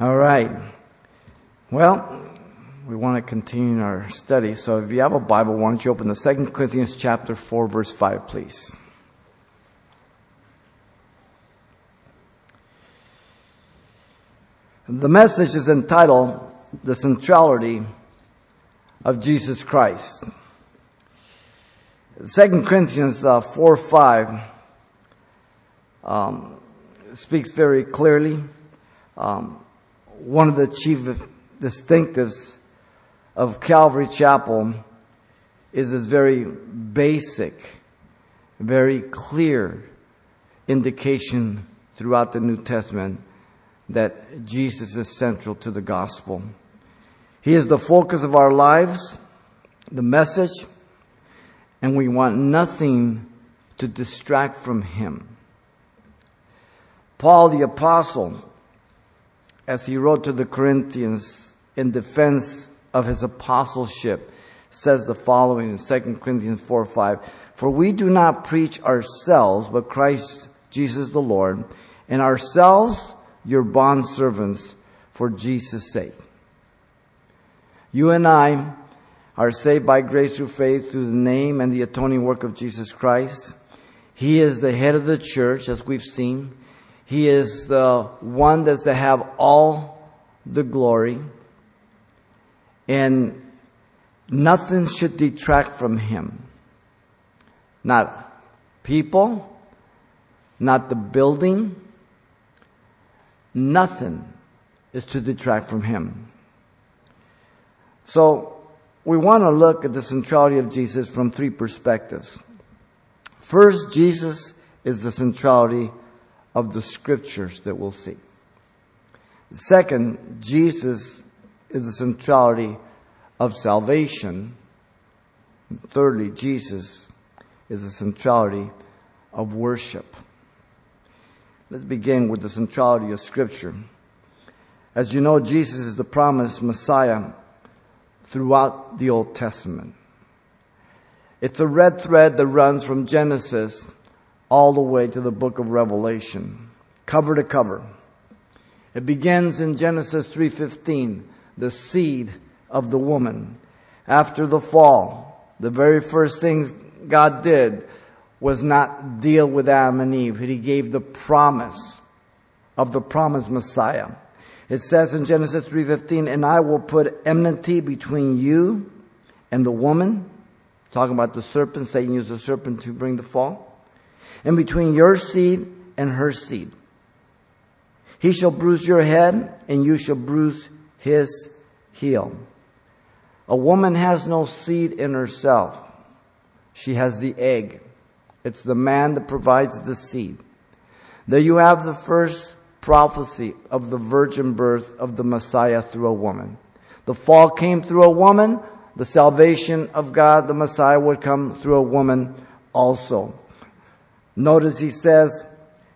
All right. Well, we want to continue our study. So if you have a Bible, why don't you open to 2 Corinthians chapter 4 verse 5, please. The message is entitled The Centrality of Jesus Christ. 2 Corinthians uh, 4 5 um, speaks very clearly. Um, one of the chief distinctives of Calvary Chapel is this very basic, very clear indication throughout the New Testament that Jesus is central to the gospel. He is the focus of our lives, the message, and we want nothing to distract from Him. Paul the Apostle, as he wrote to the Corinthians in defense of his apostleship, says the following in 2 Corinthians 4 5 For we do not preach ourselves, but Christ Jesus the Lord, and ourselves your bondservants for Jesus' sake. You and I are saved by grace through faith through the name and the atoning work of Jesus Christ. He is the head of the church, as we've seen. He is the one that's to have all the glory. And nothing should detract from him. Not people, not the building, nothing is to detract from him. So, we want to look at the centrality of Jesus from three perspectives. First, Jesus is the centrality of the scriptures that we'll see. Second, Jesus is the centrality of salvation. Thirdly, Jesus is the centrality of worship. Let's begin with the centrality of Scripture. As you know, Jesus is the promised Messiah throughout the Old Testament. It's a red thread that runs from Genesis all the way to the book of Revelation, cover to cover. It begins in Genesis 3:15, the seed of the woman. After the fall, the very first things God did was not deal with Adam and Eve. He gave the promise of the promised Messiah. It says in Genesis 3:15, "And I will put enmity between you and the woman." Talking about the serpent, Satan used the serpent to bring the fall. And between your seed and her seed. He shall bruise your head, and you shall bruise his heel. A woman has no seed in herself. She has the egg. It's the man that provides the seed. There you have the first prophecy of the virgin birth of the Messiah through a woman. The fall came through a woman. The salvation of God, the Messiah, would come through a woman also. Notice he says,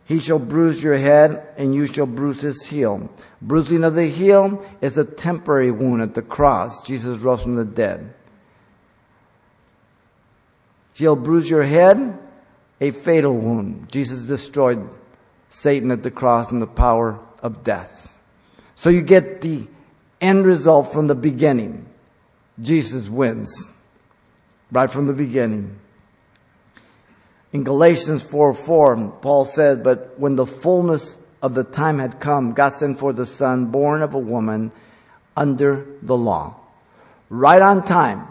He shall bruise your head and you shall bruise his heel. Bruising of the heel is a temporary wound at the cross. Jesus rose from the dead. She'll bruise your head a fatal wound. Jesus destroyed Satan at the cross and the power of death. So you get the end result from the beginning. Jesus wins. Right from the beginning. In Galatians 4 4, Paul said, But when the fullness of the time had come, God sent forth the Son, born of a woman, under the law. Right on time.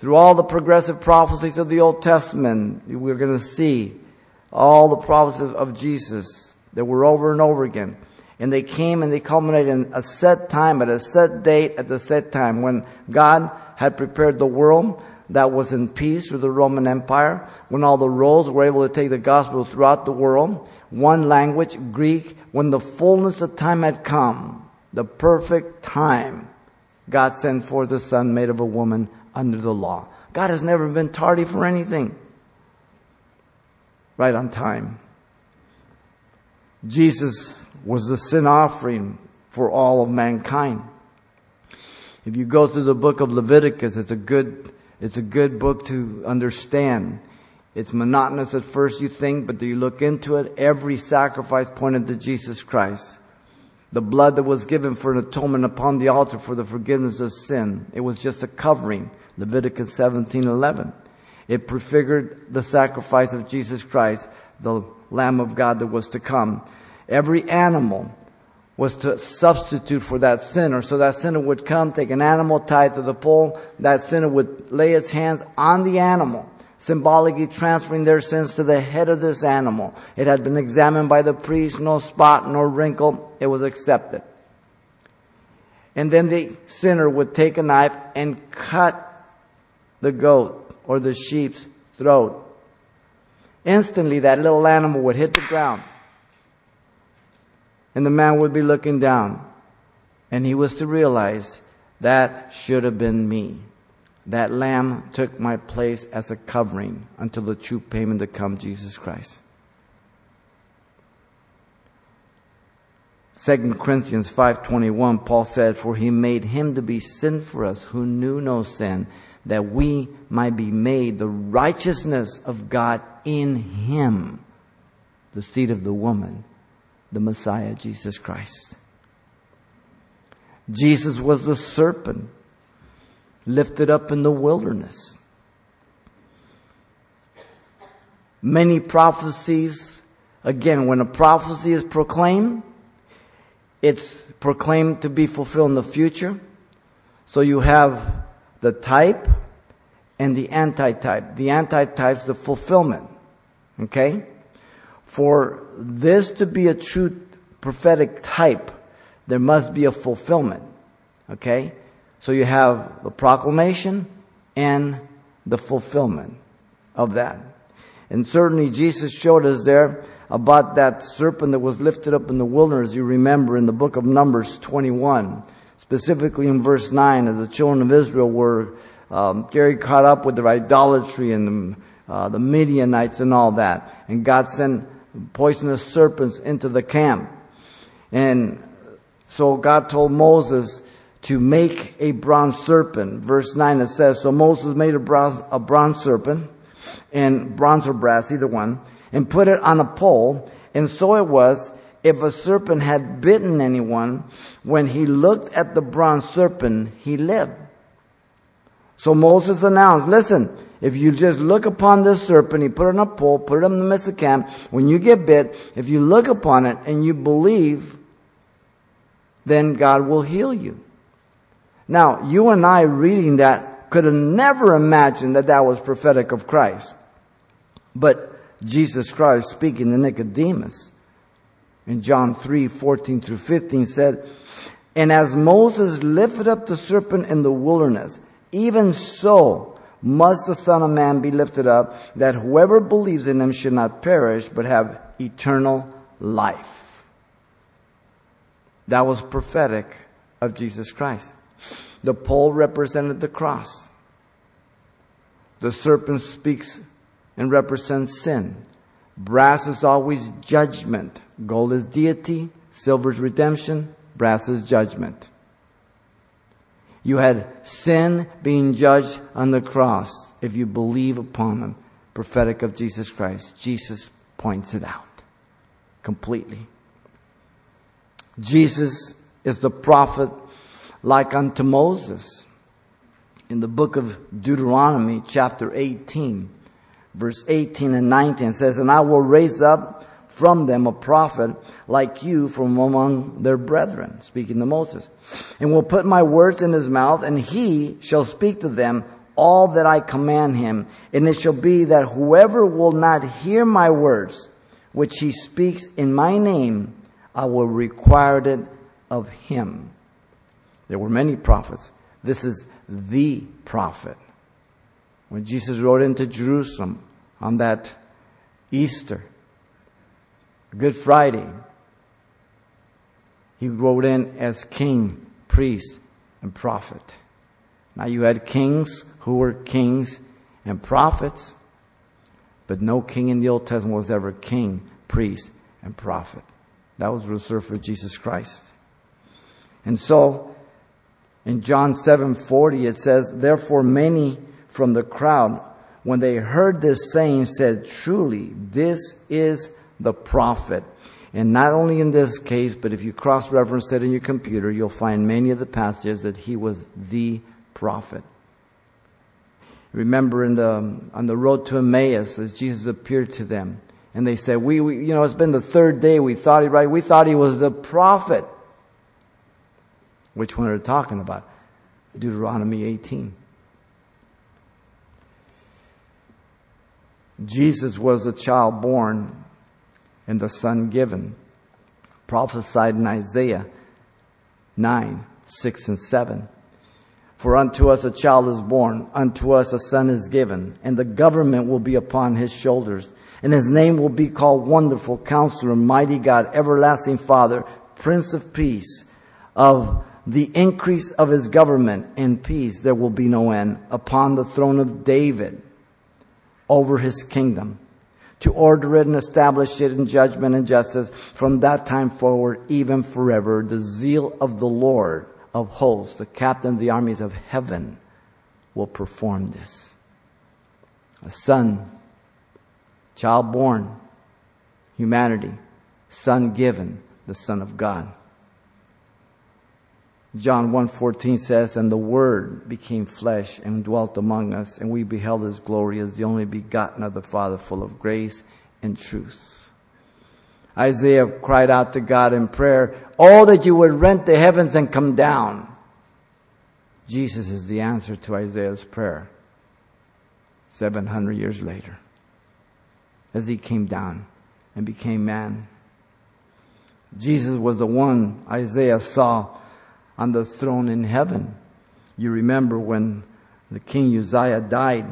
Through all the progressive prophecies of the Old Testament, we're going to see all the prophecies of Jesus that were over and over again. And they came and they culminated in a set time, at a set date, at the set time when God had prepared the world that was in peace through the Roman Empire, when all the roads were able to take the gospel throughout the world, one language, Greek, when the fullness of time had come, the perfect time, God sent forth the Son made of a woman under the law. God has never been tardy for anything. Right on time. Jesus was the sin offering for all of mankind. If you go through the book of Leviticus, it's a good, it's a good book to understand. It's monotonous at first, you think, but do you look into it? Every sacrifice pointed to Jesus Christ. the blood that was given for an atonement upon the altar for the forgiveness of sin. It was just a covering. Leviticus 17:11. It prefigured the sacrifice of Jesus Christ, the Lamb of God that was to come. Every animal was to substitute for that sinner. So that sinner would come, take an animal, tied to the pole. That sinner would lay its hands on the animal, symbolically transferring their sins to the head of this animal. It had been examined by the priest, no spot, no wrinkle. It was accepted. And then the sinner would take a knife and cut the goat or the sheep's throat. Instantly, that little animal would hit the ground and the man would be looking down. And he was to realize that should have been me. That lamb took my place as a covering until the true payment to come, Jesus Christ. 2 Corinthians 5:21 Paul said for he made him to be sin for us who knew no sin that we might be made the righteousness of God in him the seed of the woman the Messiah, Jesus Christ. Jesus was the serpent lifted up in the wilderness. Many prophecies, again, when a prophecy is proclaimed, it's proclaimed to be fulfilled in the future. So you have the type and the antitype. The antitype is the fulfillment. Okay? For this to be a true prophetic type, there must be a fulfillment. Okay? So you have the proclamation and the fulfillment of that. And certainly Jesus showed us there about that serpent that was lifted up in the wilderness, you remember in the book of Numbers 21, specifically in verse 9, as the children of Israel were um, caught up with their idolatry and uh, the Midianites and all that. And God sent poisonous serpents into the camp. And so God told Moses to make a bronze serpent. Verse 9 it says, So Moses made a bronze, a bronze serpent, and bronze or brass, either one, and put it on a pole. And so it was, if a serpent had bitten anyone, when he looked at the bronze serpent, he lived. So Moses announced, listen, if you just look upon this serpent, he put it on a pole, put it in the midst of camp, when you get bit, if you look upon it and you believe, then God will heal you. Now, you and I reading that could have never imagined that that was prophetic of Christ. But Jesus Christ speaking to Nicodemus in John 3, 14 through 15 said, And as Moses lifted up the serpent in the wilderness, even so must the Son of Man be lifted up, that whoever believes in him should not perish, but have eternal life. That was prophetic of Jesus Christ. The pole represented the cross. The serpent speaks and represents sin. Brass is always judgment. Gold is deity. Silver is redemption. Brass is judgment. You had sin being judged on the cross if you believe upon him. Prophetic of Jesus Christ. Jesus points it out completely. Jesus is the prophet like unto Moses. In the book of Deuteronomy, chapter 18, verse 18 and 19 says, And I will raise up from them a prophet like you from among their brethren, speaking to Moses, and will put my words in his mouth, and he shall speak to them all that I command him. And it shall be that whoever will not hear my words, which he speaks in my name, I will require it of him. There were many prophets. This is the prophet. When Jesus rode into Jerusalem on that Easter, Good Friday, he rode in as king, priest, and prophet. Now you had kings who were kings and prophets, but no king in the Old Testament was ever king, priest, and prophet. That was reserved for Jesus Christ. And so, in John 7:40 it says, "Therefore many from the crowd when they heard this saying said, truly this is the prophet. And not only in this case, but if you cross-reference it in your computer, you'll find many of the passages that he was the prophet. Remember in the, on the road to Emmaus as Jesus appeared to them and they said, we, we, you know, it's been the third day. We thought he, right? We thought he was the prophet. Which one are talking about? Deuteronomy 18. Jesus was a child born and the son given. Prophesied in Isaiah 9, 6 and 7. For unto us a child is born, unto us a son is given, and the government will be upon his shoulders. And his name will be called Wonderful Counselor, Mighty God, Everlasting Father, Prince of Peace. Of the increase of his government and peace there will be no end upon the throne of David over his kingdom to order it and establish it in judgment and justice from that time forward, even forever. The zeal of the Lord of hosts, the captain of the armies of heaven, will perform this. A son, child born, humanity, son given, the Son of God. John 1:14 says, "And the word became flesh and dwelt among us, and we beheld his glory as the only begotten of the Father, full of grace and truth." Isaiah cried out to God in prayer, "Oh that you would rent the heavens and come down." Jesus is the answer to Isaiah's prayer. 700 years later, as he came down and became man. Jesus was the one Isaiah saw on the throne in heaven. You remember when the king Uzziah died.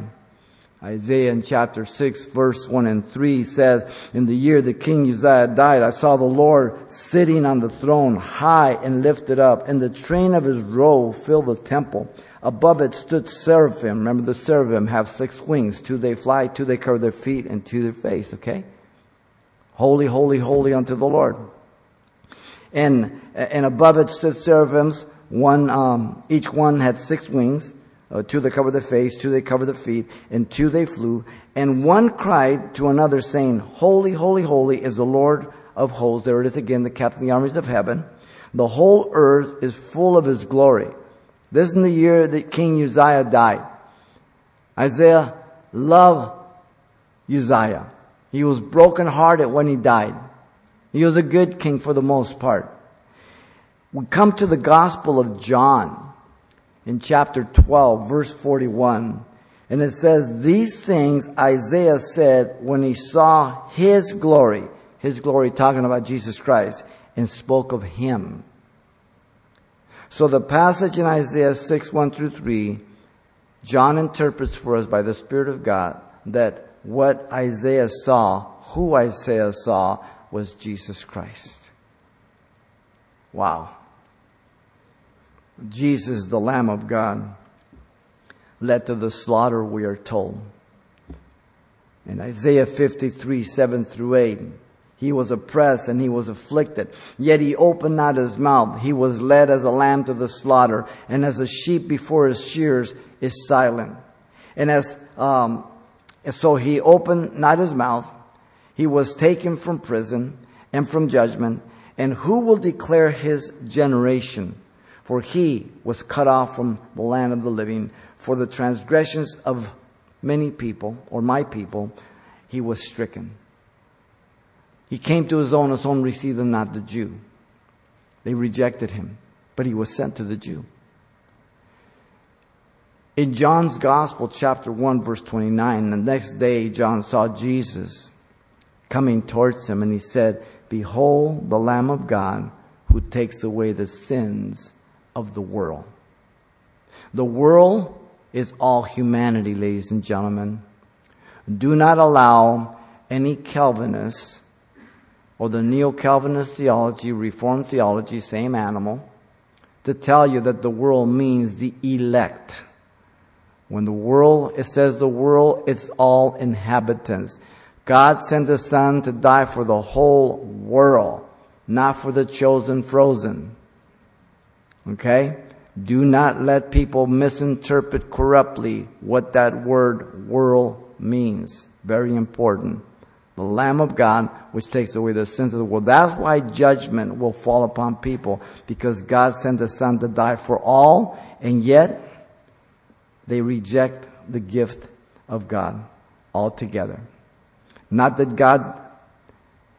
Isaiah in chapter 6 verse 1 and 3 says, In the year the king Uzziah died, I saw the Lord sitting on the throne, high and lifted up, and the train of his robe filled the temple. Above it stood seraphim. Remember the seraphim have six wings. Two they fly, two they cover their feet, and two their face, okay? Holy, holy, holy unto the Lord. And, and above it stood seraphims. One, um, each one had six wings. Uh, two they covered the face, two they covered the feet, and two they flew. And one cried to another saying, Holy, holy, holy is the Lord of hosts. There it is again, the captain of the armies of heaven. The whole earth is full of his glory. This is in the year that King Uzziah died. Isaiah loved Uzziah. He was brokenhearted when he died. He was a good king for the most part. We come to the Gospel of John in chapter 12, verse 41. And it says, These things Isaiah said when he saw his glory, his glory talking about Jesus Christ, and spoke of him. So the passage in Isaiah 6, 1 through 3, John interprets for us by the Spirit of God that what Isaiah saw, who Isaiah saw, was Jesus Christ. Wow. Jesus, the Lamb of God, led to the slaughter, we are told. In Isaiah 53, 7 through 8, he was oppressed and he was afflicted. Yet he opened not his mouth. He was led as a lamb to the slaughter, and as a sheep before his shears is silent. And as um, so he opened not his mouth. He was taken from prison and from judgment. And who will declare his generation? For he was cut off from the land of the living. For the transgressions of many people, or my people, he was stricken. He came to his own, his own received him not the Jew. They rejected him, but he was sent to the Jew. In John's Gospel, chapter 1, verse 29, the next day John saw Jesus coming towards him and he said, Behold the Lamb of God who takes away the sins of the world. The world is all humanity, ladies and gentlemen. Do not allow any Calvinist or the neo-Calvinist theology, Reformed theology, same animal, to tell you that the world means the elect. When the world, it says the world, it's all inhabitants. God sent His Son to die for the whole world, not for the chosen frozen. Okay? Do not let people misinterpret corruptly what that word world means. Very important. the Lamb of God, which takes away the sins of the world. That's why judgment will fall upon people, because God sent the Son to die for all, and yet they reject the gift of God altogether. Not that God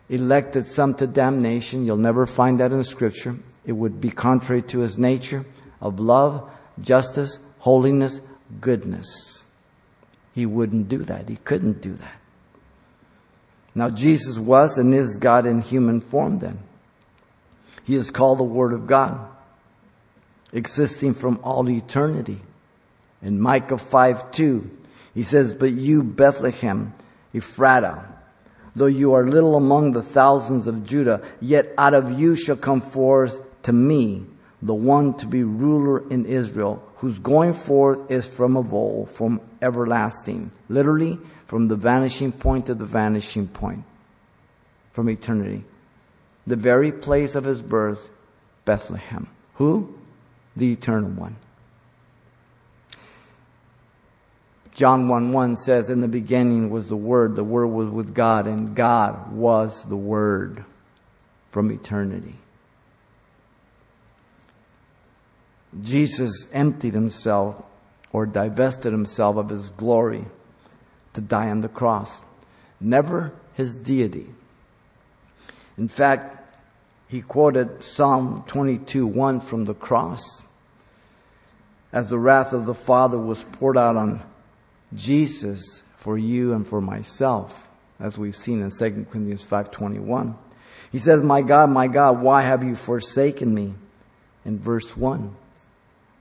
elected some to damnation. You'll never find that in scripture. It would be contrary to his nature of love, justice, holiness, goodness. He wouldn't do that. He couldn't do that. Now, Jesus was and is God in human form then. He is called the Word of God, existing from all eternity. In Micah 5 2, he says, But you, Bethlehem, Ephratah, though you are little among the thousands of Judah, yet out of you shall come forth to me the one to be ruler in Israel, whose going forth is from of old, from everlasting. Literally, from the vanishing point to the vanishing point, from eternity. The very place of his birth, Bethlehem. Who? The eternal one. John 1 1 says, In the beginning was the Word, the Word was with God, and God was the Word from eternity. Jesus emptied himself or divested himself of his glory to die on the cross, never his deity. In fact, he quoted Psalm 22 1 from the cross. As the wrath of the Father was poured out on Jesus for you and for myself, as we've seen in 2 Corinthians 5:21. He says, "My God, my God, why have you forsaken me?" In verse 1.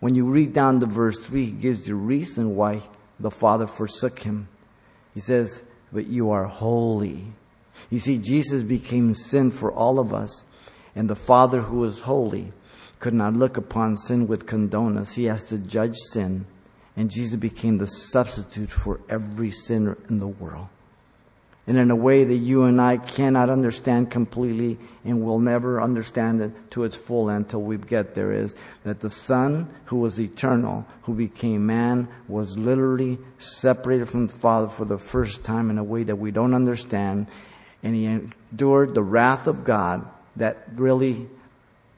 When you read down to verse 3, he gives the reason why the Father forsook him. He says, But you are holy. You see, Jesus became sin for all of us, and the Father who is holy could not look upon sin with condonus. He has to judge sin, and Jesus became the substitute for every sinner in the world and in a way that you and I cannot understand completely and will never understand it to its full end until we get there is that the Son who was eternal, who became man, was literally separated from the Father for the first time in a way that we don't understand and he endured the wrath of God that really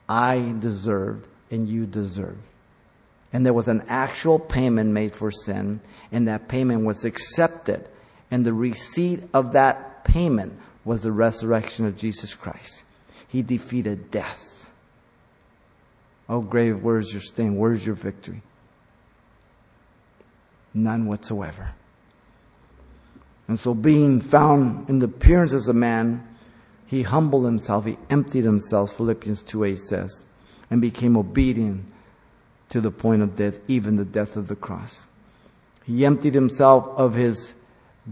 I deserved and you deserved. And there was an actual payment made for sin and that payment was accepted and the receipt of that payment was the resurrection of Jesus Christ. He defeated death. Oh, grave, where's your sting? Where's your victory? None whatsoever. And so, being found in the appearance as a man, he humbled himself, he emptied himself, Philippians 2 8 says, and became obedient to the point of death, even the death of the cross. He emptied himself of his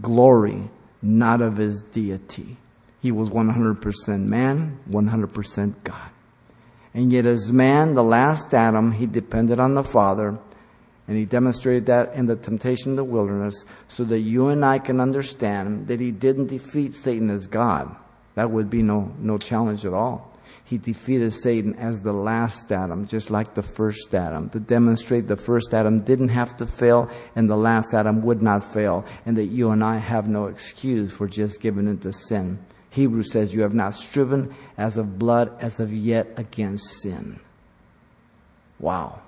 glory, not of his deity. He was 100% man, 100% God. And yet, as man, the last Adam, he depended on the Father, and he demonstrated that in the temptation in the wilderness, so that you and I can understand that he didn't defeat Satan as God. That would be no, no challenge at all he defeated Satan as the last Adam, just like the first Adam, to demonstrate the first Adam didn't have to fail and the last Adam would not fail, and that you and I have no excuse for just giving into sin. Hebrews says, You have not striven as of blood as of yet against sin. Wow.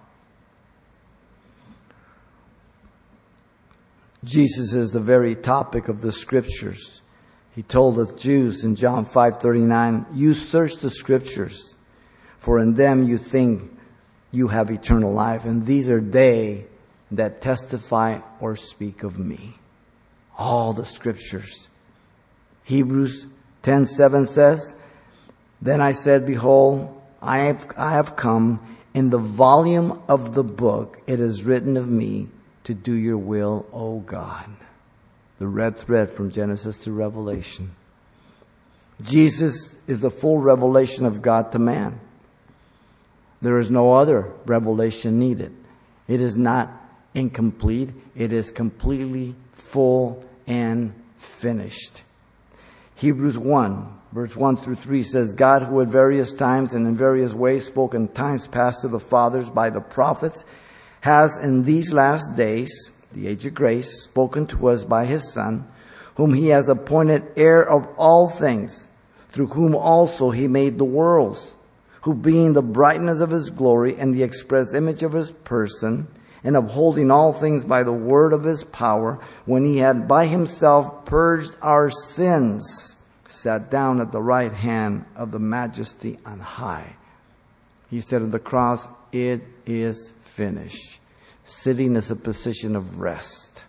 Jesus is the very topic of the scriptures. He told the Jews in John 5:39, "You search the scriptures, for in them you think you have eternal life, and these are they that testify or speak of me." All the scriptures. Hebrews 10:7 says, "Then I said, behold, I have, I have come in the volume of the book it is written of me to do your will, O God." The red thread from Genesis to Revelation. Jesus is the full revelation of God to man. There is no other revelation needed. It is not incomplete. It is completely full and finished. Hebrews 1, verse 1 through 3 says, God who at various times and in various ways spoke in times past to the fathers by the prophets has in these last days the age of grace, spoken to us by his Son, whom he has appointed heir of all things, through whom also he made the worlds, who being the brightness of his glory and the express image of his person, and upholding all things by the word of his power, when he had by himself purged our sins, sat down at the right hand of the majesty on high. He said on the cross, It is finished. Sitting is a position of rest.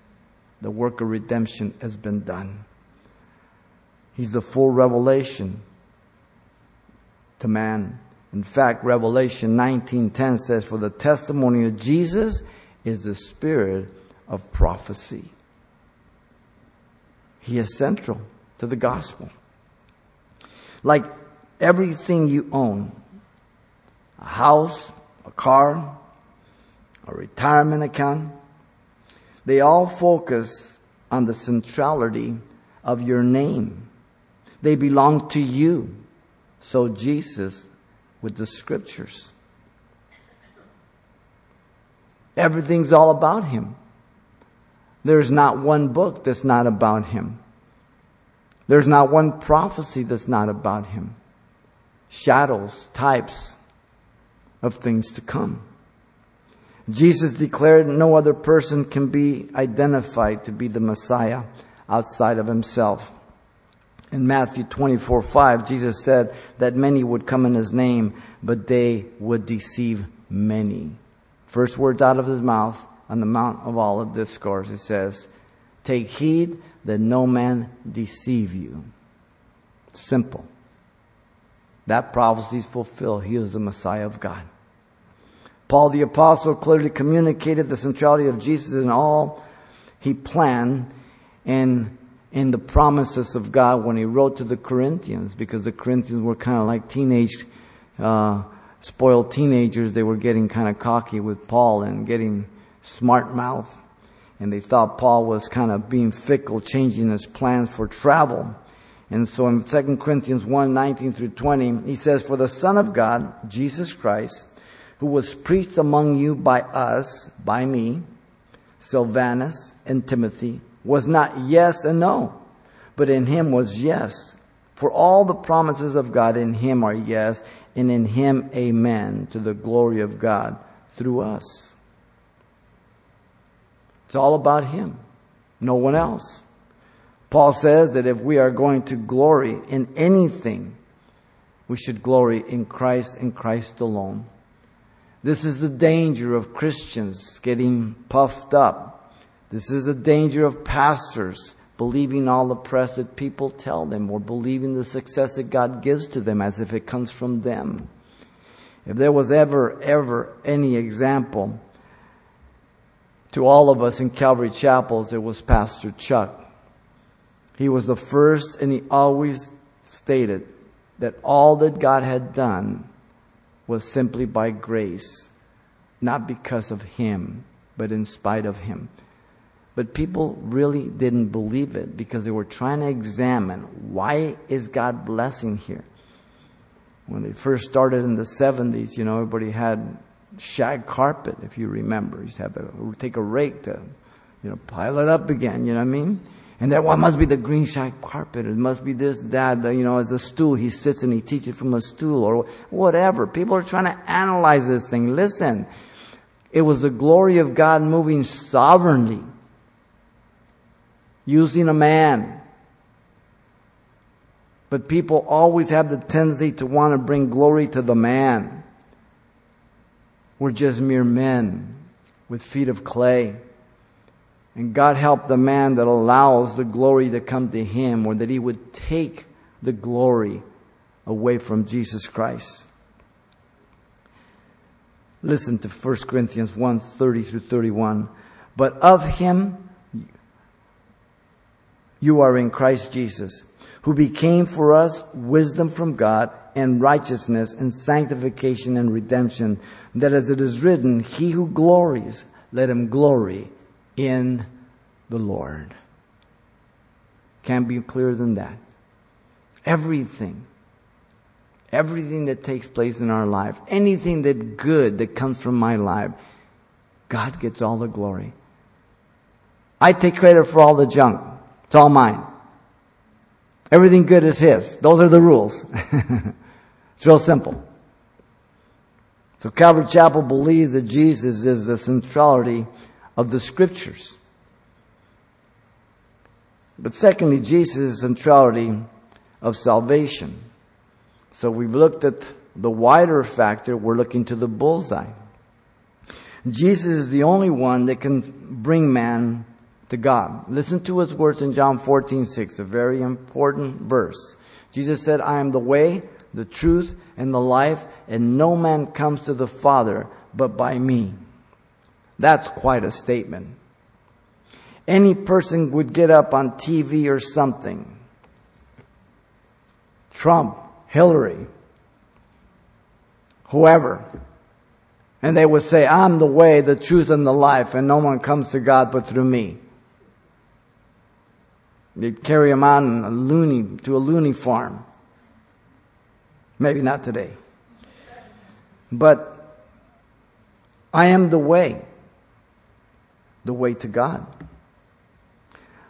The work of redemption has been done. He's the full revelation to man. In fact, Revelation 19:10 says, "For the testimony of Jesus is the spirit of prophecy." He is central to the gospel. Like everything you own, a house, a car, a retirement account, they all focus on the centrality of your name. They belong to you. So Jesus with the scriptures. Everything's all about him. There's not one book that's not about him. There's not one prophecy that's not about him. Shadows, types of things to come. Jesus declared no other person can be identified to be the Messiah outside of himself. In Matthew 24, 5, Jesus said that many would come in his name, but they would deceive many. First words out of his mouth on the Mount of Olive Discourse, he says, Take heed that no man deceive you. Simple. That prophecy is fulfilled. He is the Messiah of God. Paul the Apostle clearly communicated the centrality of Jesus in all he planned and in the promises of God when he wrote to the Corinthians, because the Corinthians were kind of like teenage, uh, spoiled teenagers. They were getting kind of cocky with Paul and getting smart mouth. And they thought Paul was kind of being fickle, changing his plans for travel. And so in 2 Corinthians 1, 19 through 20, he says, For the Son of God, Jesus Christ, who was preached among you by us, by me, Silvanus and Timothy, was not yes and no, but in him was yes. For all the promises of God in him are yes, and in him amen, to the glory of God through us. It's all about him, no one else. Paul says that if we are going to glory in anything, we should glory in Christ and Christ alone. This is the danger of Christians getting puffed up. This is the danger of pastors believing all the press that people tell them or believing the success that God gives to them as if it comes from them. If there was ever, ever any example to all of us in Calvary Chapels, it was Pastor Chuck. He was the first and he always stated that all that God had done was simply by grace, not because of him, but in spite of him. But people really didn't believe it because they were trying to examine why is God blessing here? When they first started in the 70s, you know, everybody had shag carpet, if you remember. You used to have to take a rake to, you know, pile it up again, you know what I mean? And then, well, must be the green shag carpet. It must be this, that, the, you know, as a stool. He sits and he teaches from a stool or whatever. People are trying to analyze this thing. Listen, it was the glory of God moving sovereignly, using a man. But people always have the tendency to want to bring glory to the man. We're just mere men with feet of clay. And God help the man that allows the glory to come to him or that he would take the glory away from Jesus Christ. Listen to 1 Corinthians 1 30 through 31. But of him you are in Christ Jesus, who became for us wisdom from God and righteousness and sanctification and redemption, that as it is written, He who glories, let him glory in the Lord. Can't be clearer than that. Everything, everything that takes place in our life, anything that good that comes from my life, God gets all the glory. I take credit for all the junk. It's all mine. Everything good is His. Those are the rules. it's real simple. So Calvary Chapel believes that Jesus is the centrality of the scriptures. But secondly, Jesus centrality of salvation. So we've looked at the wider factor, we're looking to the bullseye. Jesus is the only one that can bring man to God. Listen to his words in John 14, 6, a very important verse. Jesus said, I am the way, the truth, and the life, and no man comes to the Father but by me. That's quite a statement. Any person would get up on TV or something. Trump, Hillary, whoever. And they would say, I'm the way, the truth, and the life, and no one comes to God but through me. They'd carry him on a loony, to a loony farm. Maybe not today. But I am the way. The way to God.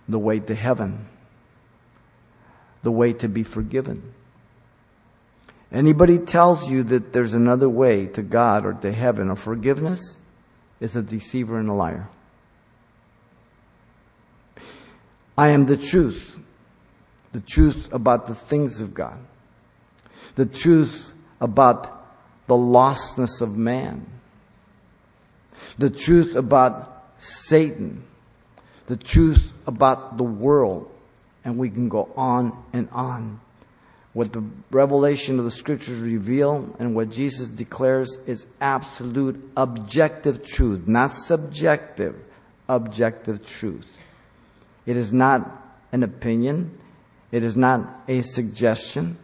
The way to heaven. The way to be forgiven. Anybody tells you that there's another way to God or to heaven or forgiveness is a deceiver and a liar. I am the truth. The truth about the things of God. The truth about the lostness of man. The truth about Satan. The truth about the world. And we can go on and on. What the revelation of the scriptures reveal and what Jesus declares is absolute objective truth, not subjective, objective truth. It is not an opinion. It is not a suggestion.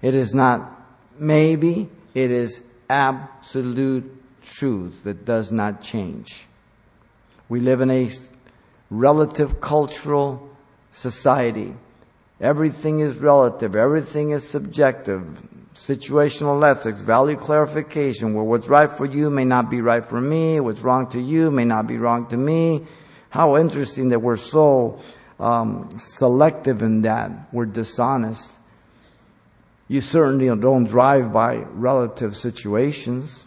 It is not maybe. It is absolute truth that does not change. We live in a relative cultural society. Everything is relative. Everything is subjective. Situational ethics, value clarification, where what's right for you may not be right for me, what's wrong to you may not be wrong to me. How interesting that we're so um, selective in that. We're dishonest. You certainly don't drive by relative situations.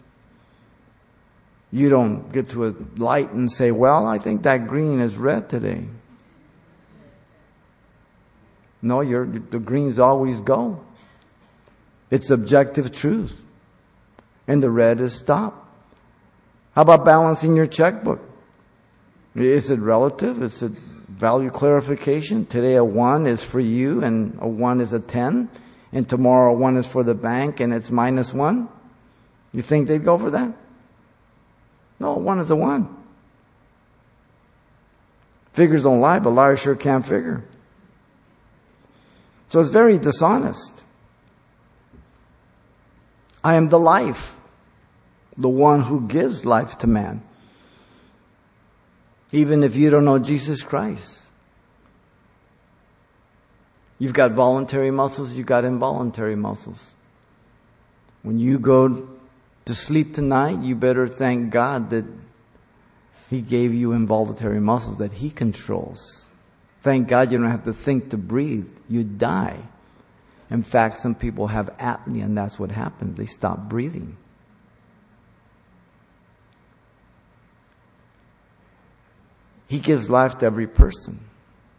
You don't get to a light and say, well, I think that green is red today. No, the greens always go. It's objective truth. And the red is stop. How about balancing your checkbook? Is it relative? Is it value clarification? Today a one is for you and a one is a ten. And tomorrow one is for the bank and it's minus one. You think they'd go for that? No, one is a one. Figures don't lie, but liars sure can't figure. So it's very dishonest. I am the life, the one who gives life to man even if you don't know Jesus Christ. You've got voluntary muscles, you've got involuntary muscles. When you go to sleep tonight, you better thank God that He gave you involuntary muscles that He controls. Thank God you don't have to think to breathe. You die. In fact, some people have apnea and that's what happens. They stop breathing. He gives life to every person.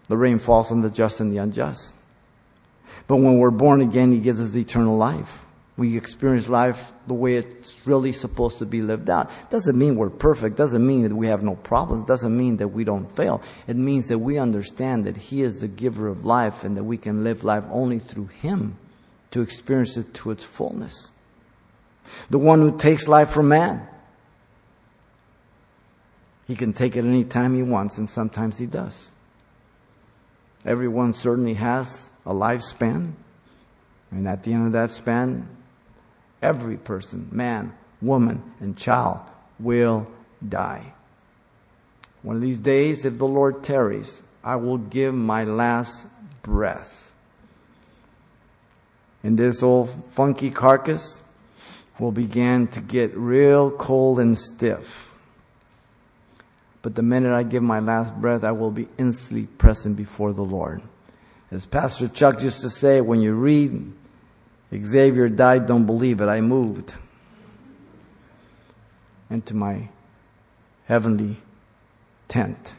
The rain falls on the just and the unjust. But when we're born again, He gives us eternal life. We experience life the way it's really supposed to be lived out. Doesn't mean we're perfect. Doesn't mean that we have no problems. Doesn't mean that we don't fail. It means that we understand that He is the giver of life and that we can live life only through Him to experience it to its fullness. The one who takes life from man he can take it any time he wants, and sometimes he does. Everyone certainly has a lifespan, and at the end of that span, every person, man, woman, and child, will die. One of these days, if the Lord tarries, I will give my last breath. And this old funky carcass will begin to get real cold and stiff. But the minute I give my last breath, I will be instantly present before the Lord. As Pastor Chuck used to say, when you read Xavier died, don't believe it, I moved into my heavenly tent,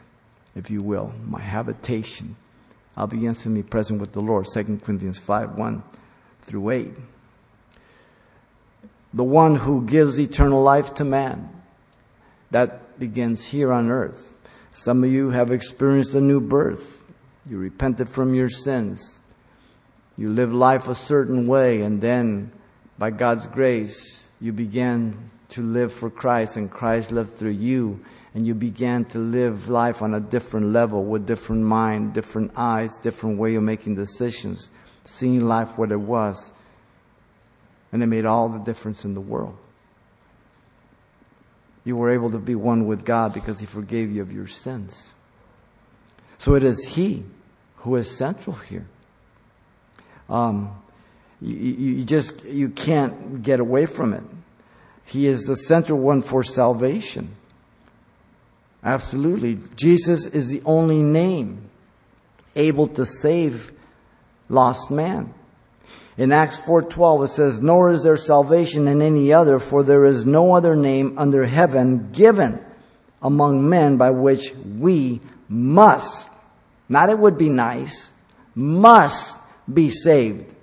if you will, my habitation. I'll be instantly present with the Lord. 2 Corinthians 5 1 through 8. The one who gives eternal life to man. That begins here on earth. Some of you have experienced a new birth. You repented from your sins. You live life a certain way, and then, by God's grace, you began to live for Christ, and Christ lived through you, and you began to live life on a different level with different mind, different eyes, different way of making decisions, seeing life what it was. And it made all the difference in the world. You were able to be one with God because He forgave you of your sins. So it is He who is central here. Um, you, you just you can't get away from it. He is the central one for salvation. Absolutely. Jesus is the only name able to save lost man. In Acts 4:12 it says, "Nor is there salvation in any other, for there is no other name under heaven given among men by which we must, not it would be nice, must be saved."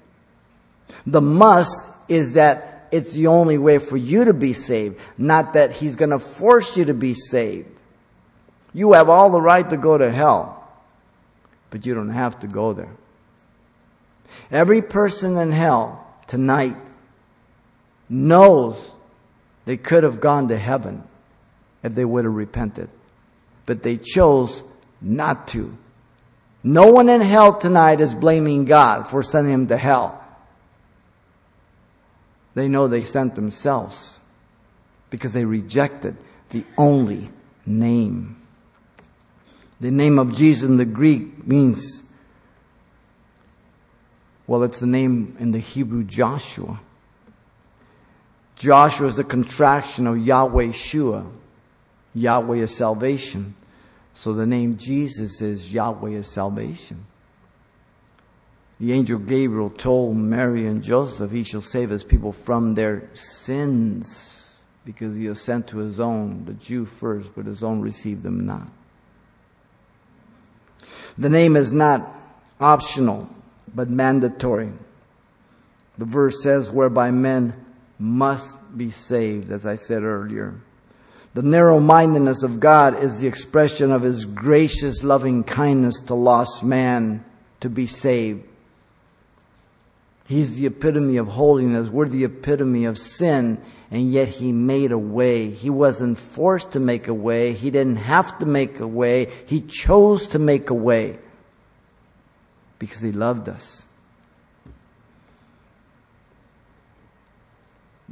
The must is that it's the only way for you to be saved, not that he's going to force you to be saved. You have all the right to go to hell, but you don't have to go there. Every person in hell tonight knows they could have gone to heaven if they would have repented, but they chose not to. No one in hell tonight is blaming God for sending him to hell. They know they sent themselves because they rejected the only name. The name of Jesus in the Greek means well, it's the name in the Hebrew Joshua. Joshua is the contraction of Yahweh Shua. Yahweh is salvation. So the name Jesus is Yahweh is salvation. The angel Gabriel told Mary and Joseph, He shall save his people from their sins, because he has sent to his own, the Jew first, but his own received them not. The name is not optional but mandatory. The verse says, whereby men must be saved, as I said earlier. The narrow mindedness of God is the expression of His gracious loving kindness to lost man to be saved. He's the epitome of holiness. We're the epitome of sin, and yet He made a way. He wasn't forced to make a way. He didn't have to make a way. He chose to make a way because He loved us.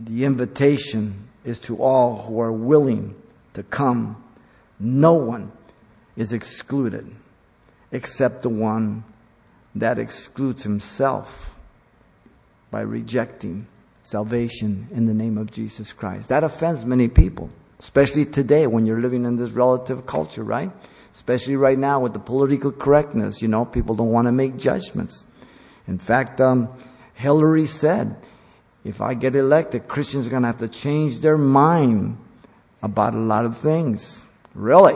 The invitation is to all who are willing to come. No one is excluded except the one that excludes himself by rejecting salvation in the name of Jesus Christ. That offends many people, especially today when you're living in this relative culture, right? especially right now with the political correctness. You know, people don't want to make judgments. In fact, um, Hillary said, if I get elected, Christians are going to have to change their mind about a lot of things. Really?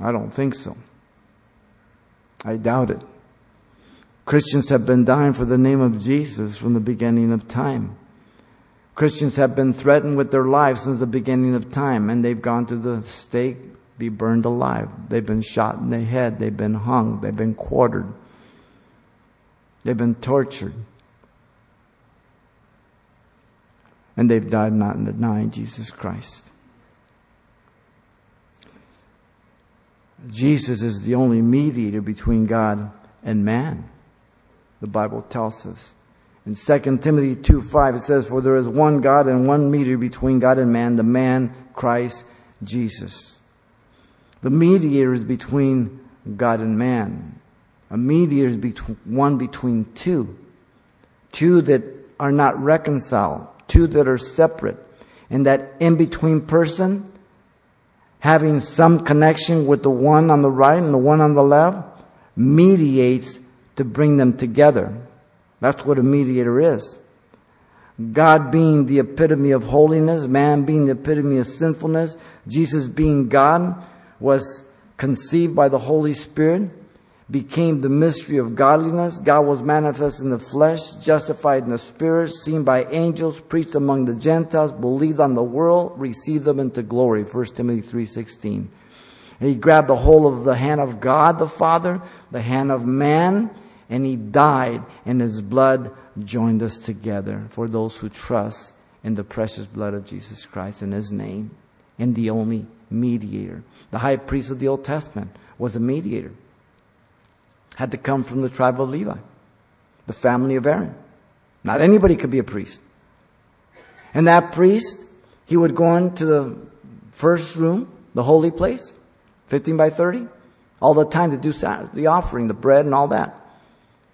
I don't think so. I doubt it. Christians have been dying for the name of Jesus from the beginning of time. Christians have been threatened with their lives since the beginning of time, and they've gone to the stake, be burned alive. They've been shot in the head, they've been hung, they've been quartered, they've been tortured. And they've died not in denying Jesus Christ. Jesus is the only mediator between God and man, the Bible tells us. In 2 Timothy 2 5, it says, For there is one God and one mediator between God and man, the man Christ Jesus. The mediator is between God and man. A mediator is between, one between two. Two that are not reconciled. Two that are separate. And that in between person having some connection with the one on the right and the one on the left, mediates to bring them together. That's what a mediator is. God being the epitome of holiness, man being the epitome of sinfulness, Jesus being God was conceived by the Holy Spirit, became the mystery of godliness. God was manifest in the flesh, justified in the spirit, seen by angels, preached among the Gentiles, believed on the world, received them into glory. 1 Timothy 3.16. And he grabbed the whole of the hand of God the Father, the hand of man, and he died, and his blood joined us together for those who trust in the precious blood of Jesus Christ in his name, and the only mediator. The high priest of the Old Testament was a mediator. Had to come from the tribe of Levi, the family of Aaron. Not anybody could be a priest. And that priest, he would go into the first room, the holy place, 15 by 30, all the time to do the offering, the bread and all that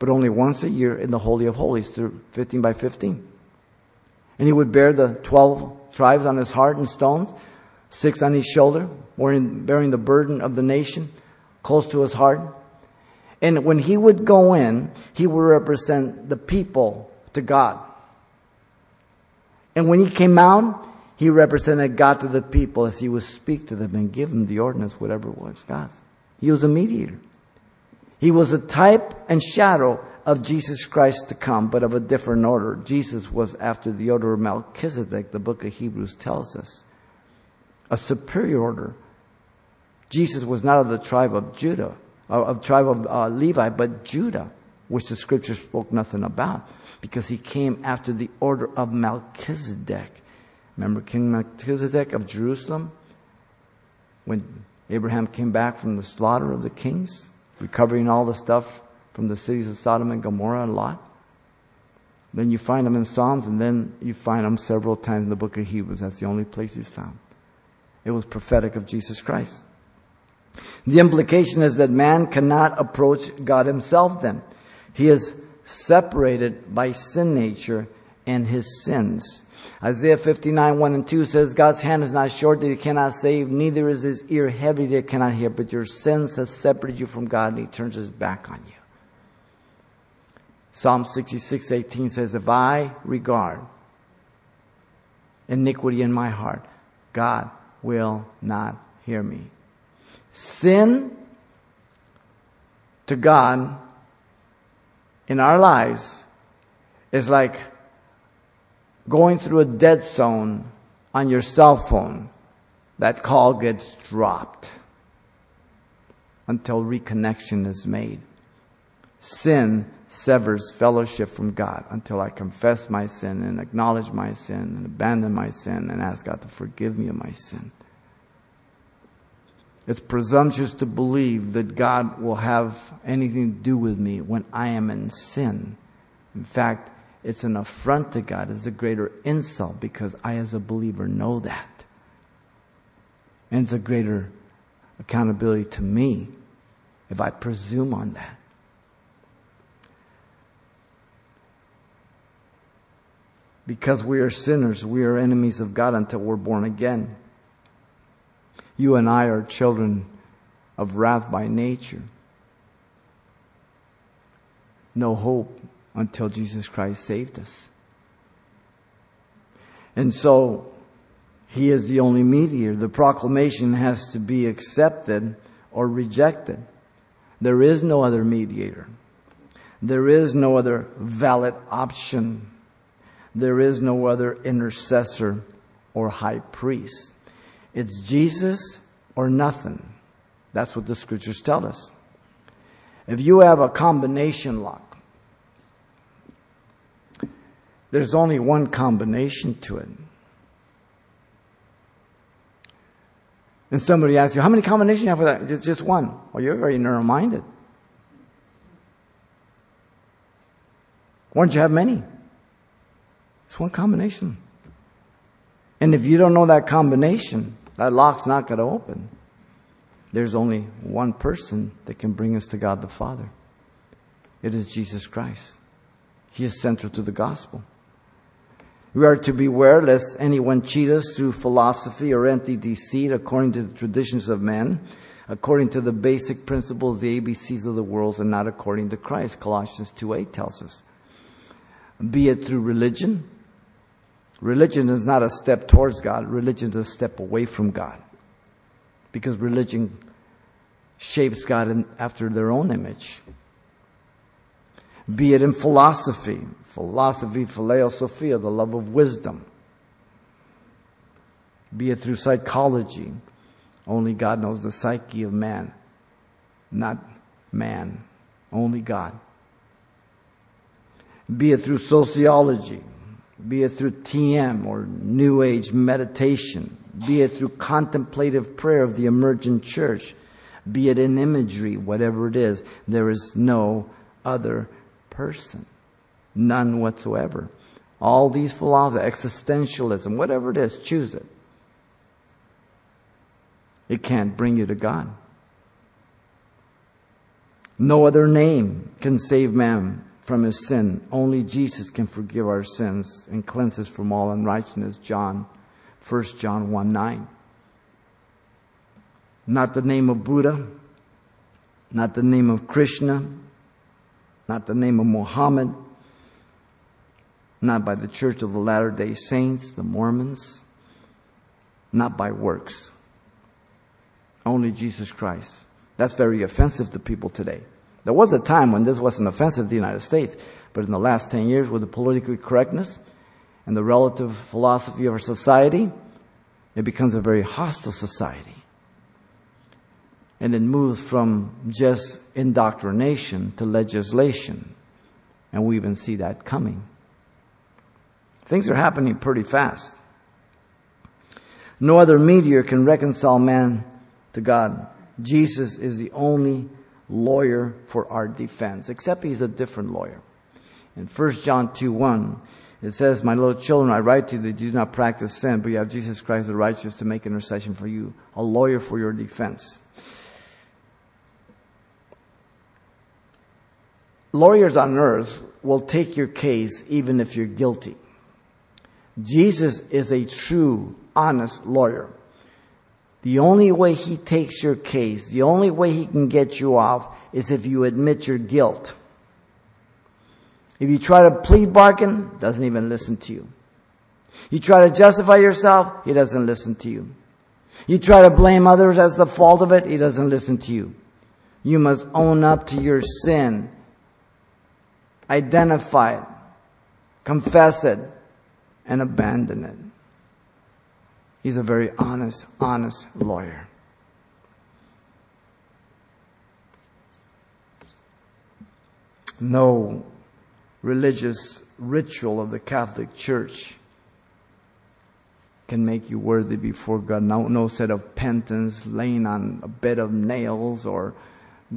but only once a year in the Holy of Holies through 15 by 15. And he would bear the 12 tribes on his heart and stones, six on each shoulder, bearing the burden of the nation close to his heart. And when he would go in, he would represent the people to God. And when he came out, he represented God to the people as he would speak to them and give them the ordinance, whatever was God's. He was a mediator. He was a type and shadow of Jesus Christ to come, but of a different order. Jesus was after the order of Melchizedek, the book of Hebrews tells us. A superior order. Jesus was not of the tribe of Judah, of tribe of uh, Levi, but Judah, which the scripture spoke nothing about, because he came after the order of Melchizedek. Remember King Melchizedek of Jerusalem? When Abraham came back from the slaughter of the kings? recovering all the stuff from the cities of Sodom and Gomorrah and Lot. Then you find them in Psalms, and then you find them several times in the book of Hebrews. That's the only place he's found. It was prophetic of Jesus Christ. The implication is that man cannot approach God himself then. He is separated by sin nature and his sins. Isaiah 59, 1 and 2 says, God's hand is not short that he cannot save, neither is his ear heavy that he cannot hear, but your sins have separated you from God and he turns his back on you. Psalm 66, 18 says, If I regard iniquity in my heart, God will not hear me. Sin to God in our lives is like going through a dead zone on your cell phone, that call gets dropped until reconnection is made. Sin severs fellowship from God until I confess my sin and acknowledge my sin and abandon my sin and ask God to forgive me of my sin. It's presumptuous to believe that God will have anything to do with me when I am in sin. In fact, it's an affront to God. It's a greater insult because I, as a believer, know that. And it's a greater accountability to me if I presume on that. Because we are sinners, we are enemies of God until we're born again. You and I are children of wrath by nature. No hope until Jesus Christ saved us. And so, He is the only mediator. The proclamation has to be accepted or rejected. There is no other mediator. There is no other valid option. There is no other intercessor or high priest. It's Jesus or nothing. That's what the scriptures tell us. If you have a combination lock, There's only one combination to it. And somebody asks you, how many combinations you have for that? Just, just one. Well, you're very narrow-minded. Why don't you have many? It's one combination. And if you don't know that combination, that lock's not going to open. There's only one person that can bring us to God the Father. It is Jesus Christ. He is central to the gospel. We are to beware lest anyone cheat us through philosophy or empty deceit according to the traditions of men, according to the basic principles, the ABCs of the world, and not according to Christ. Colossians 2 8 tells us. Be it through religion. Religion is not a step towards God, religion is a step away from God. Because religion shapes God in, after their own image. Be it in philosophy, philosophy, phileo sophia, the love of wisdom. Be it through psychology, only God knows the psyche of man, not man, only God. Be it through sociology, be it through TM or New Age meditation, be it through contemplative prayer of the emergent church, be it in imagery, whatever it is, there is no other person. None whatsoever. All these philosophies, existentialism, whatever it is, choose it. It can't bring you to God. No other name can save man from his sin. Only Jesus can forgive our sins and cleanse us from all unrighteousness. John, 1 John 1 9. Not the name of Buddha, not the name of Krishna, not the name of Muhammad, not by the Church of the Latter day Saints, the Mormons, not by works. Only Jesus Christ. That's very offensive to people today. There was a time when this wasn't offensive to the United States, but in the last 10 years, with the political correctness and the relative philosophy of our society, it becomes a very hostile society. And it moves from just indoctrination to legislation. And we even see that coming. Things are happening pretty fast. No other mediator can reconcile man to God. Jesus is the only lawyer for our defense, except he's a different lawyer. In 1 John 2 1, it says, My little children, I write to you that you do not practice sin, but you have Jesus Christ the righteous to make intercession for you, a lawyer for your defense. Lawyers on earth will take your case even if you're guilty. Jesus is a true, honest lawyer. The only way he takes your case, the only way he can get you off is if you admit your guilt. If you try to plead bargain, doesn't even listen to you. You try to justify yourself, he doesn't listen to you. You try to blame others as the fault of it, he doesn't listen to you. You must own up to your sin. Identify it. Confess it. And abandon it. He's a very honest, honest lawyer. No religious ritual of the Catholic Church can make you worthy before God. No, no set of penance, laying on a bed of nails, or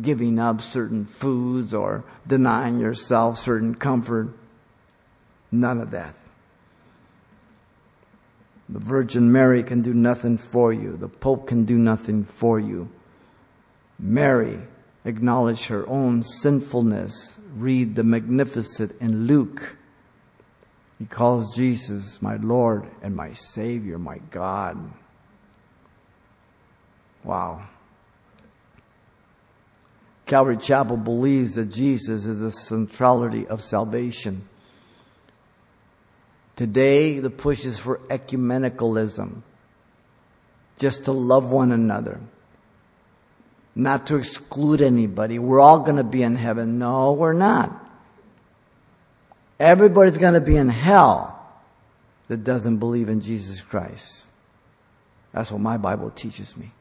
giving up certain foods, or denying yourself certain comfort. None of that. The Virgin Mary can do nothing for you. The Pope can do nothing for you. Mary acknowledged her own sinfulness. Read the Magnificat in Luke. He calls Jesus my Lord and my Savior, my God. Wow. Calvary Chapel believes that Jesus is the centrality of salvation. Today, the push is for ecumenicalism. Just to love one another. Not to exclude anybody. We're all going to be in heaven. No, we're not. Everybody's going to be in hell that doesn't believe in Jesus Christ. That's what my Bible teaches me.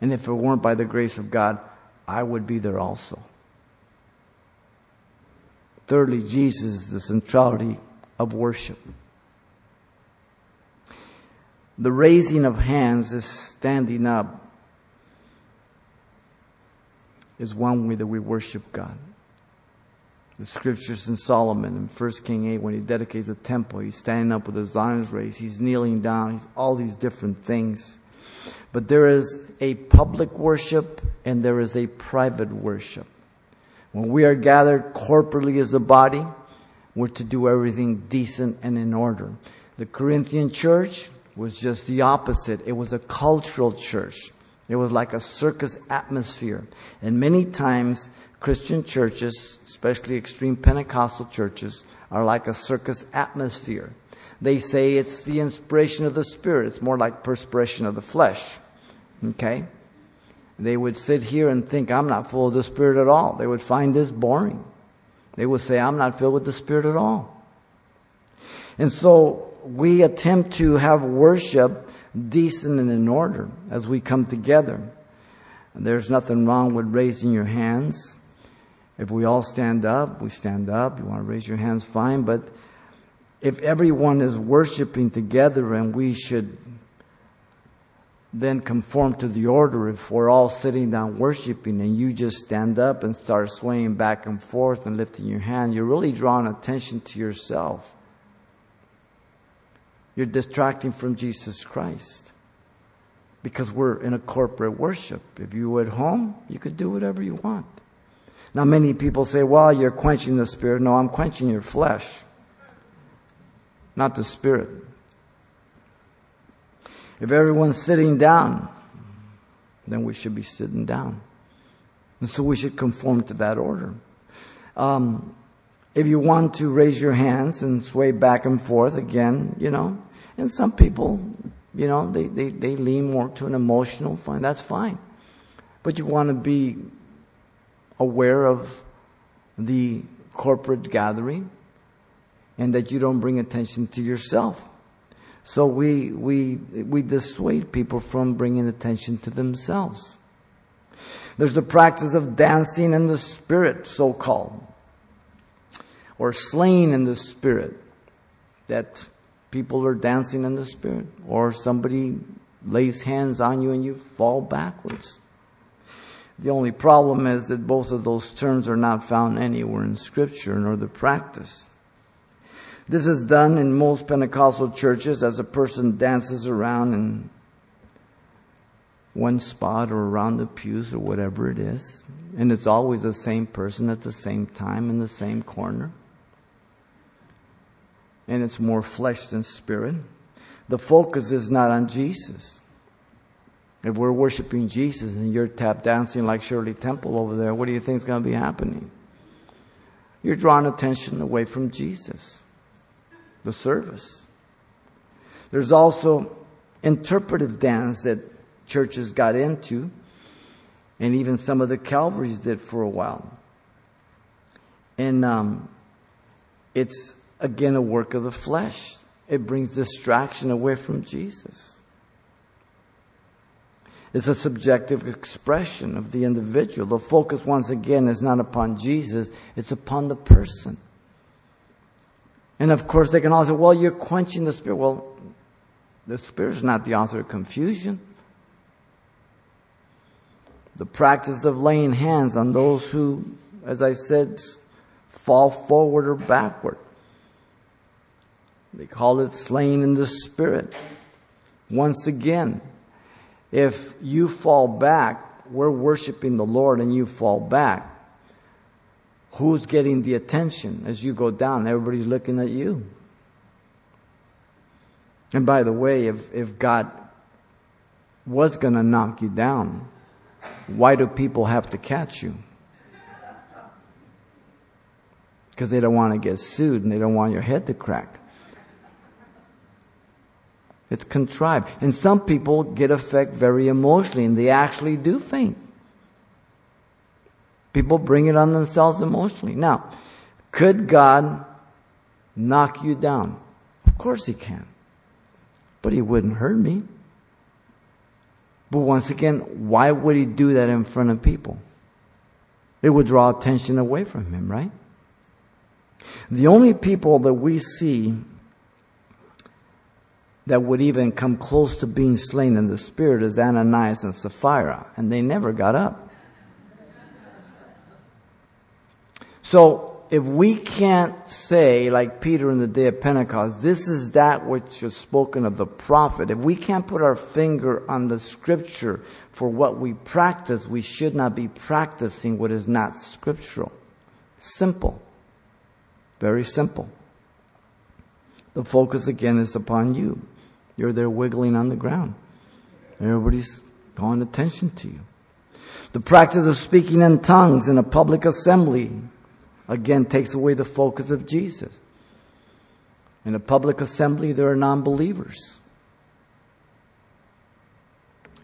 And if it weren't by the grace of God, I would be there also. Thirdly, Jesus is the centrality of worship. The raising of hands is standing up is one way that we worship God. The scriptures in Solomon in 1 King 8, when he dedicates the temple, he's standing up with his arms raised, he's kneeling down, he's all these different things. But there is a public worship and there is a private worship. When we are gathered corporately as a body, were to do everything decent and in order. The Corinthian church was just the opposite. It was a cultural church. It was like a circus atmosphere. And many times, Christian churches, especially extreme Pentecostal churches, are like a circus atmosphere. They say it's the inspiration of the Spirit. It's more like perspiration of the flesh. Okay? They would sit here and think, I'm not full of the Spirit at all. They would find this boring. They will say, I'm not filled with the Spirit at all. And so we attempt to have worship decent and in order as we come together. There's nothing wrong with raising your hands. If we all stand up, we stand up. You want to raise your hands, fine. But if everyone is worshiping together and we should then conform to the order, if we're all sitting down worshiping and you just stand up and start swaying back and forth and lifting your hand, you're really drawing attention to yourself. You're distracting from Jesus Christ. Because we're in a corporate worship. If you were at home, you could do whatever you want. Now, many people say, well, you're quenching the spirit. No, I'm quenching your flesh, not the spirit. If everyone's sitting down, then we should be sitting down. And so we should conform to that order. Um, if you want to raise your hands and sway back and forth again, you know, and some people, you know, they, they, they lean more to an emotional fine. That's fine. But you want to be aware of the corporate gathering and that you don't bring attention to yourself. So we, we, we dissuade people from bringing attention to themselves. There's the practice of dancing in the spirit, so called, or slaying in the spirit, that people are dancing in the spirit, or somebody lays hands on you and you fall backwards. The only problem is that both of those terms are not found anywhere in scripture nor the practice. This is done in most Pentecostal churches as a person dances around in one spot or around the pews or whatever it is. And it's always the same person at the same time in the same corner and it's more flesh than spirit. The focus is not on Jesus. If we're worshiping Jesus and you're tap dancing like Shirley Temple over there, what do you think is going to be happening? You're drawing attention away from Jesus, the service. There's also interpretive dance that churches got into, and even some of the Calvaries did for a while. And um, it's again a work of the flesh. It brings distraction away from Jesus. It's a subjective expression of the individual. The focus, once again, is not upon Jesus, it's upon the person. And of course, they can all say, well, you're quenching the Spirit. Well, the Spirit is not the author of confusion. The practice of laying hands on those who, as I said, fall forward or backward. They call it slain in the spirit. Once again, if you fall back, we're worshiping the Lord and you fall back. Who's getting the attention as you go down? Everybody's looking at you. And by the way, if, if God was going to knock you down, why do people have to catch you? Because they don't want to get sued and they don't want your head to crack. It's contrived. And some people get affected very emotionally and they actually do faint. People bring it on themselves emotionally. Now, could God knock you down? Of course He can. But He wouldn't hurt me. But once again, why would He do that in front of people? It would draw attention away from Him, right? The only people that we see that would even come close to being slain in the spirit is Ananias and Sapphira, and they never got up. So, if we can't say, like Peter in the day of Pentecost, this is that which was spoken of the prophet, if we can't put our finger on the scripture for what we practice, we should not be practicing what is not scriptural. Simple. Very simple. The focus again is upon you. You're there wiggling on the ground. Everybody's calling attention to you. The practice of speaking in tongues in a public assembly again takes away the focus of Jesus. In a public assembly, there are non believers.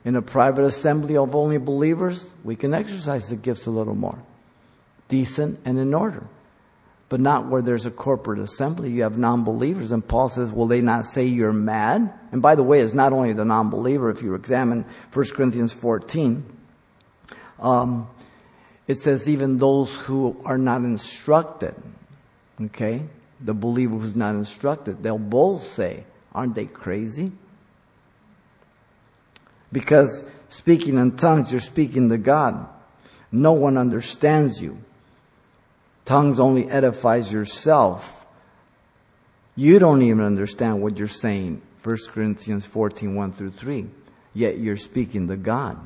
In a private assembly of only believers, we can exercise the gifts a little more. Decent and in order. But not where there's a corporate assembly. You have non believers. And Paul says, Will they not say you're mad? And by the way, it's not only the non believer. If you examine 1 Corinthians 14, um, it says, even those who are not instructed, okay, the believer who's not instructed, they'll both say, Aren't they crazy? Because speaking in tongues, you're speaking to God. No one understands you. Tongues only edifies yourself. You don't even understand what you're saying. 1 Corinthians 14, 1 through 3. Yet you're speaking to God.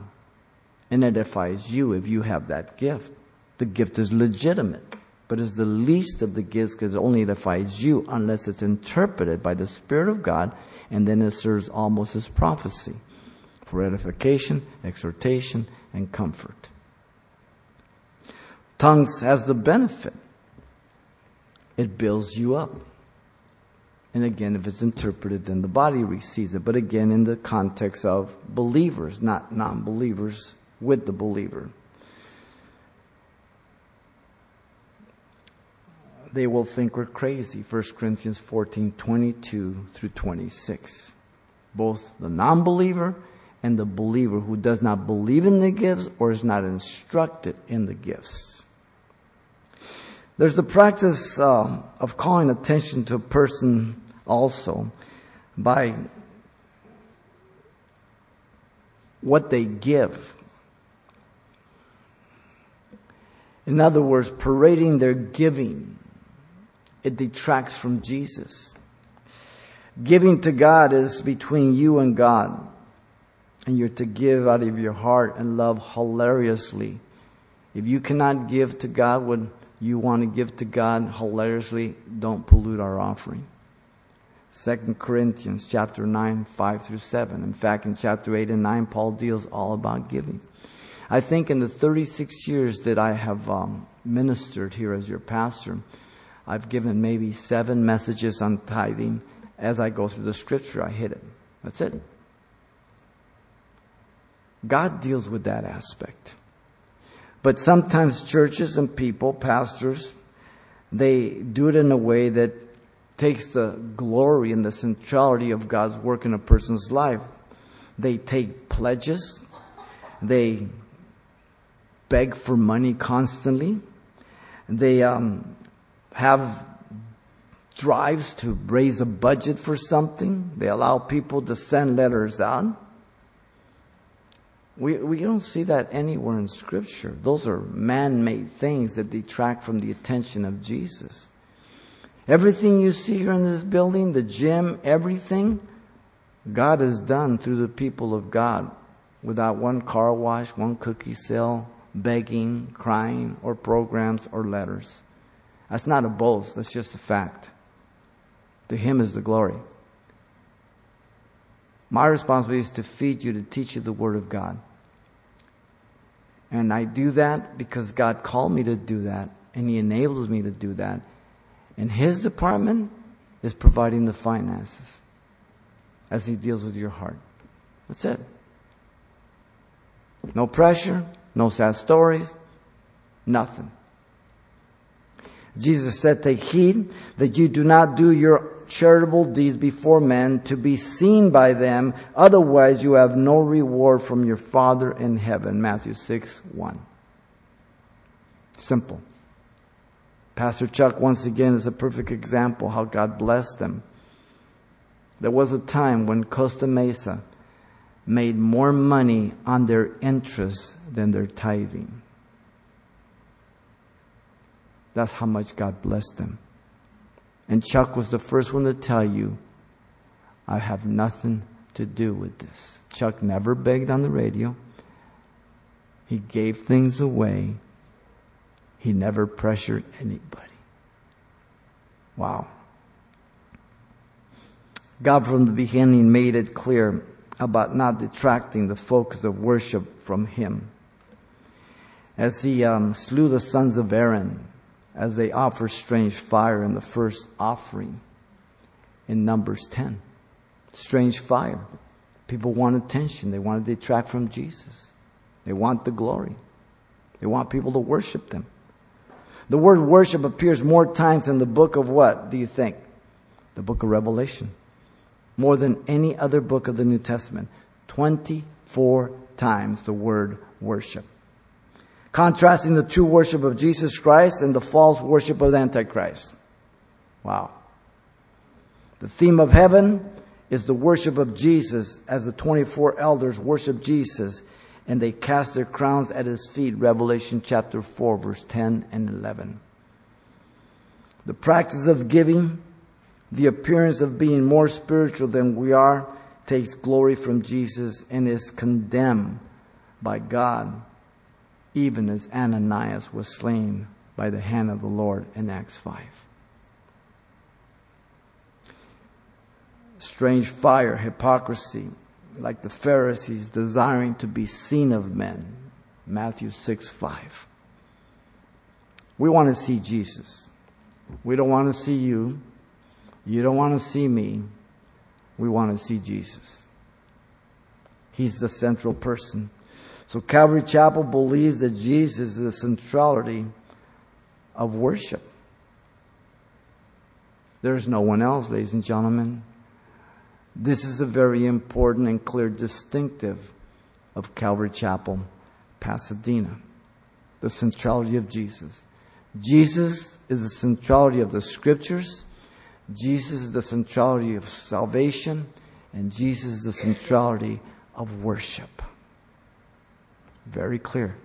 And edifies you if you have that gift. The gift is legitimate, but it's the least of the gifts because it only edifies you unless it's interpreted by the Spirit of God and then it serves almost as prophecy for edification, exhortation, and comfort. Tongues has the benefit. It builds you up. And again, if it's interpreted, then the body receives it. But again, in the context of believers, not non believers with the believer. They will think we're crazy. 1 Corinthians 14 22 through 26. Both the non believer and the believer who does not believe in the gifts or is not instructed in the gifts. There's the practice uh, of calling attention to a person also by what they give. In other words, parading their giving, it detracts from Jesus. Giving to God is between you and God and you're to give out of your heart and love hilariously. If you cannot give to God what you want to give to God hilariously, don't pollute our offering. 2 Corinthians chapter 9, 5 through 7. In fact, in chapter 8 and 9, Paul deals all about giving. I think in the 36 years that I have um, ministered here as your pastor, I've given maybe seven messages on tithing. As I go through the scripture, I hit it. That's it. God deals with that aspect. But sometimes churches and people, pastors, they do it in a way that takes the glory and the centrality of God's work in a person's life. They take pledges. They beg for money constantly. They um, have drives to raise a budget for something. They allow people to send letters out. We, we don't see that anywhere in Scripture. Those are man made things that detract from the attention of Jesus. Everything you see here in this building, the gym, everything, God has done through the people of God without one car wash, one cookie sale, begging, crying, or programs or letters. That's not a boast, that's just a fact. To Him is the glory. My responsibility is to feed you, to teach you the Word of God. And I do that because God called me to do that, and He enables me to do that. And His department is providing the finances as He deals with your heart. That's it. No pressure, no sad stories, nothing. Jesus said, Take heed that you do not do your charitable deeds before men to be seen by them. Otherwise, you have no reward from your Father in heaven. Matthew 6 1. Simple. Pastor Chuck, once again, is a perfect example how God blessed them. There was a time when Costa Mesa made more money on their interest than their tithing. That's how much God blessed them. And Chuck was the first one to tell you, I have nothing to do with this. Chuck never begged on the radio. He gave things away. He never pressured anybody. Wow. God from the beginning made it clear about not detracting the focus of worship from Him. As He um, slew the sons of Aaron, as they offered strange fire in the first offering in Numbers 10. Strange fire. People want attention. They want to detract from Jesus. They want the glory. They want people to worship them. The word worship appears more times in the book of what, do you think? The book of Revelation. More than any other book of the New Testament. 24 times the word worship. Contrasting the true worship of Jesus Christ and the false worship of the Antichrist. Wow. The theme of heaven is the worship of Jesus as the 24 elders worship Jesus and they cast their crowns at his feet. Revelation chapter 4 verse 10 and 11. The practice of giving, the appearance of being more spiritual than we are, takes glory from Jesus and is condemned by God, even as Ananias was slain by the hand of the Lord in Acts 5. Strange fire, hypocrisy, like the Pharisees desiring to be seen of men. Matthew 6 5. We want to see Jesus. We don't want to see you. You don't want to see me. We want to see Jesus. He's the central person. So Calvary Chapel believes that Jesus is the centrality of worship. There's no one else, ladies and gentlemen. This is a very important and clear distinctive of Calvary Chapel, Pasadena. The centrality of Jesus. Jesus is the centrality of the scriptures. Jesus is the centrality of salvation. And Jesus is the centrality of worship. Very clear.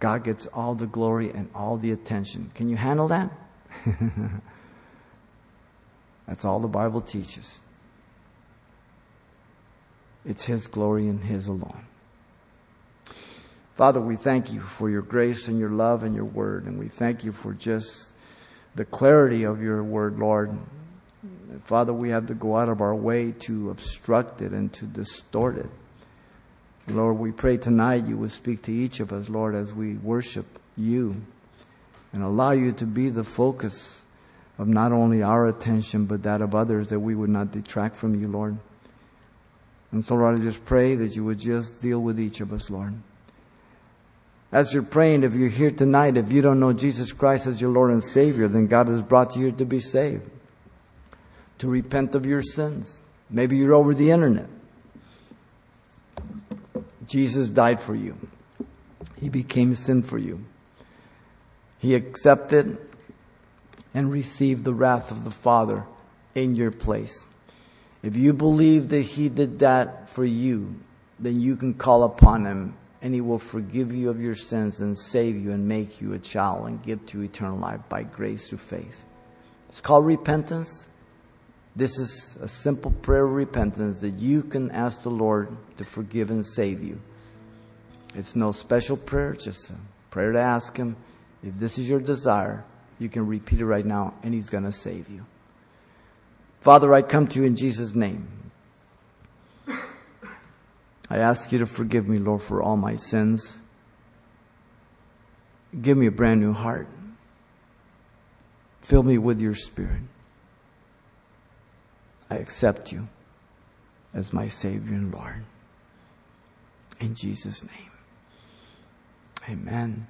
God gets all the glory and all the attention. Can you handle that? That's all the Bible teaches. It's His glory and His alone. Father, we thank you for your grace and your love and your word, and we thank you for just the clarity of your word, Lord. Father, we have to go out of our way to obstruct it and to distort it. Lord, we pray tonight you would speak to each of us, Lord, as we worship you and allow you to be the focus of not only our attention, but that of others, that we would not detract from you, Lord. And so, Lord, I just pray that you would just deal with each of us, Lord. As you're praying, if you're here tonight, if you don't know Jesus Christ as your Lord and Savior, then God has brought you here to be saved, to repent of your sins. Maybe you're over the internet. Jesus died for you. He became sin for you. He accepted and received the wrath of the Father in your place. If you believe that He did that for you, then you can call upon Him and He will forgive you of your sins and save you and make you a child and give to you eternal life by grace through faith. It's called repentance. This is a simple prayer of repentance that you can ask the Lord to forgive and save you. It's no special prayer, just a prayer to ask Him if this is your desire you can repeat it right now, and He's going to save you. Father, I come to you in Jesus' name. I ask you to forgive me, Lord, for all my sins. Give me a brand new heart. Fill me with your spirit. I accept you as my Savior and Lord. In Jesus' name. Amen.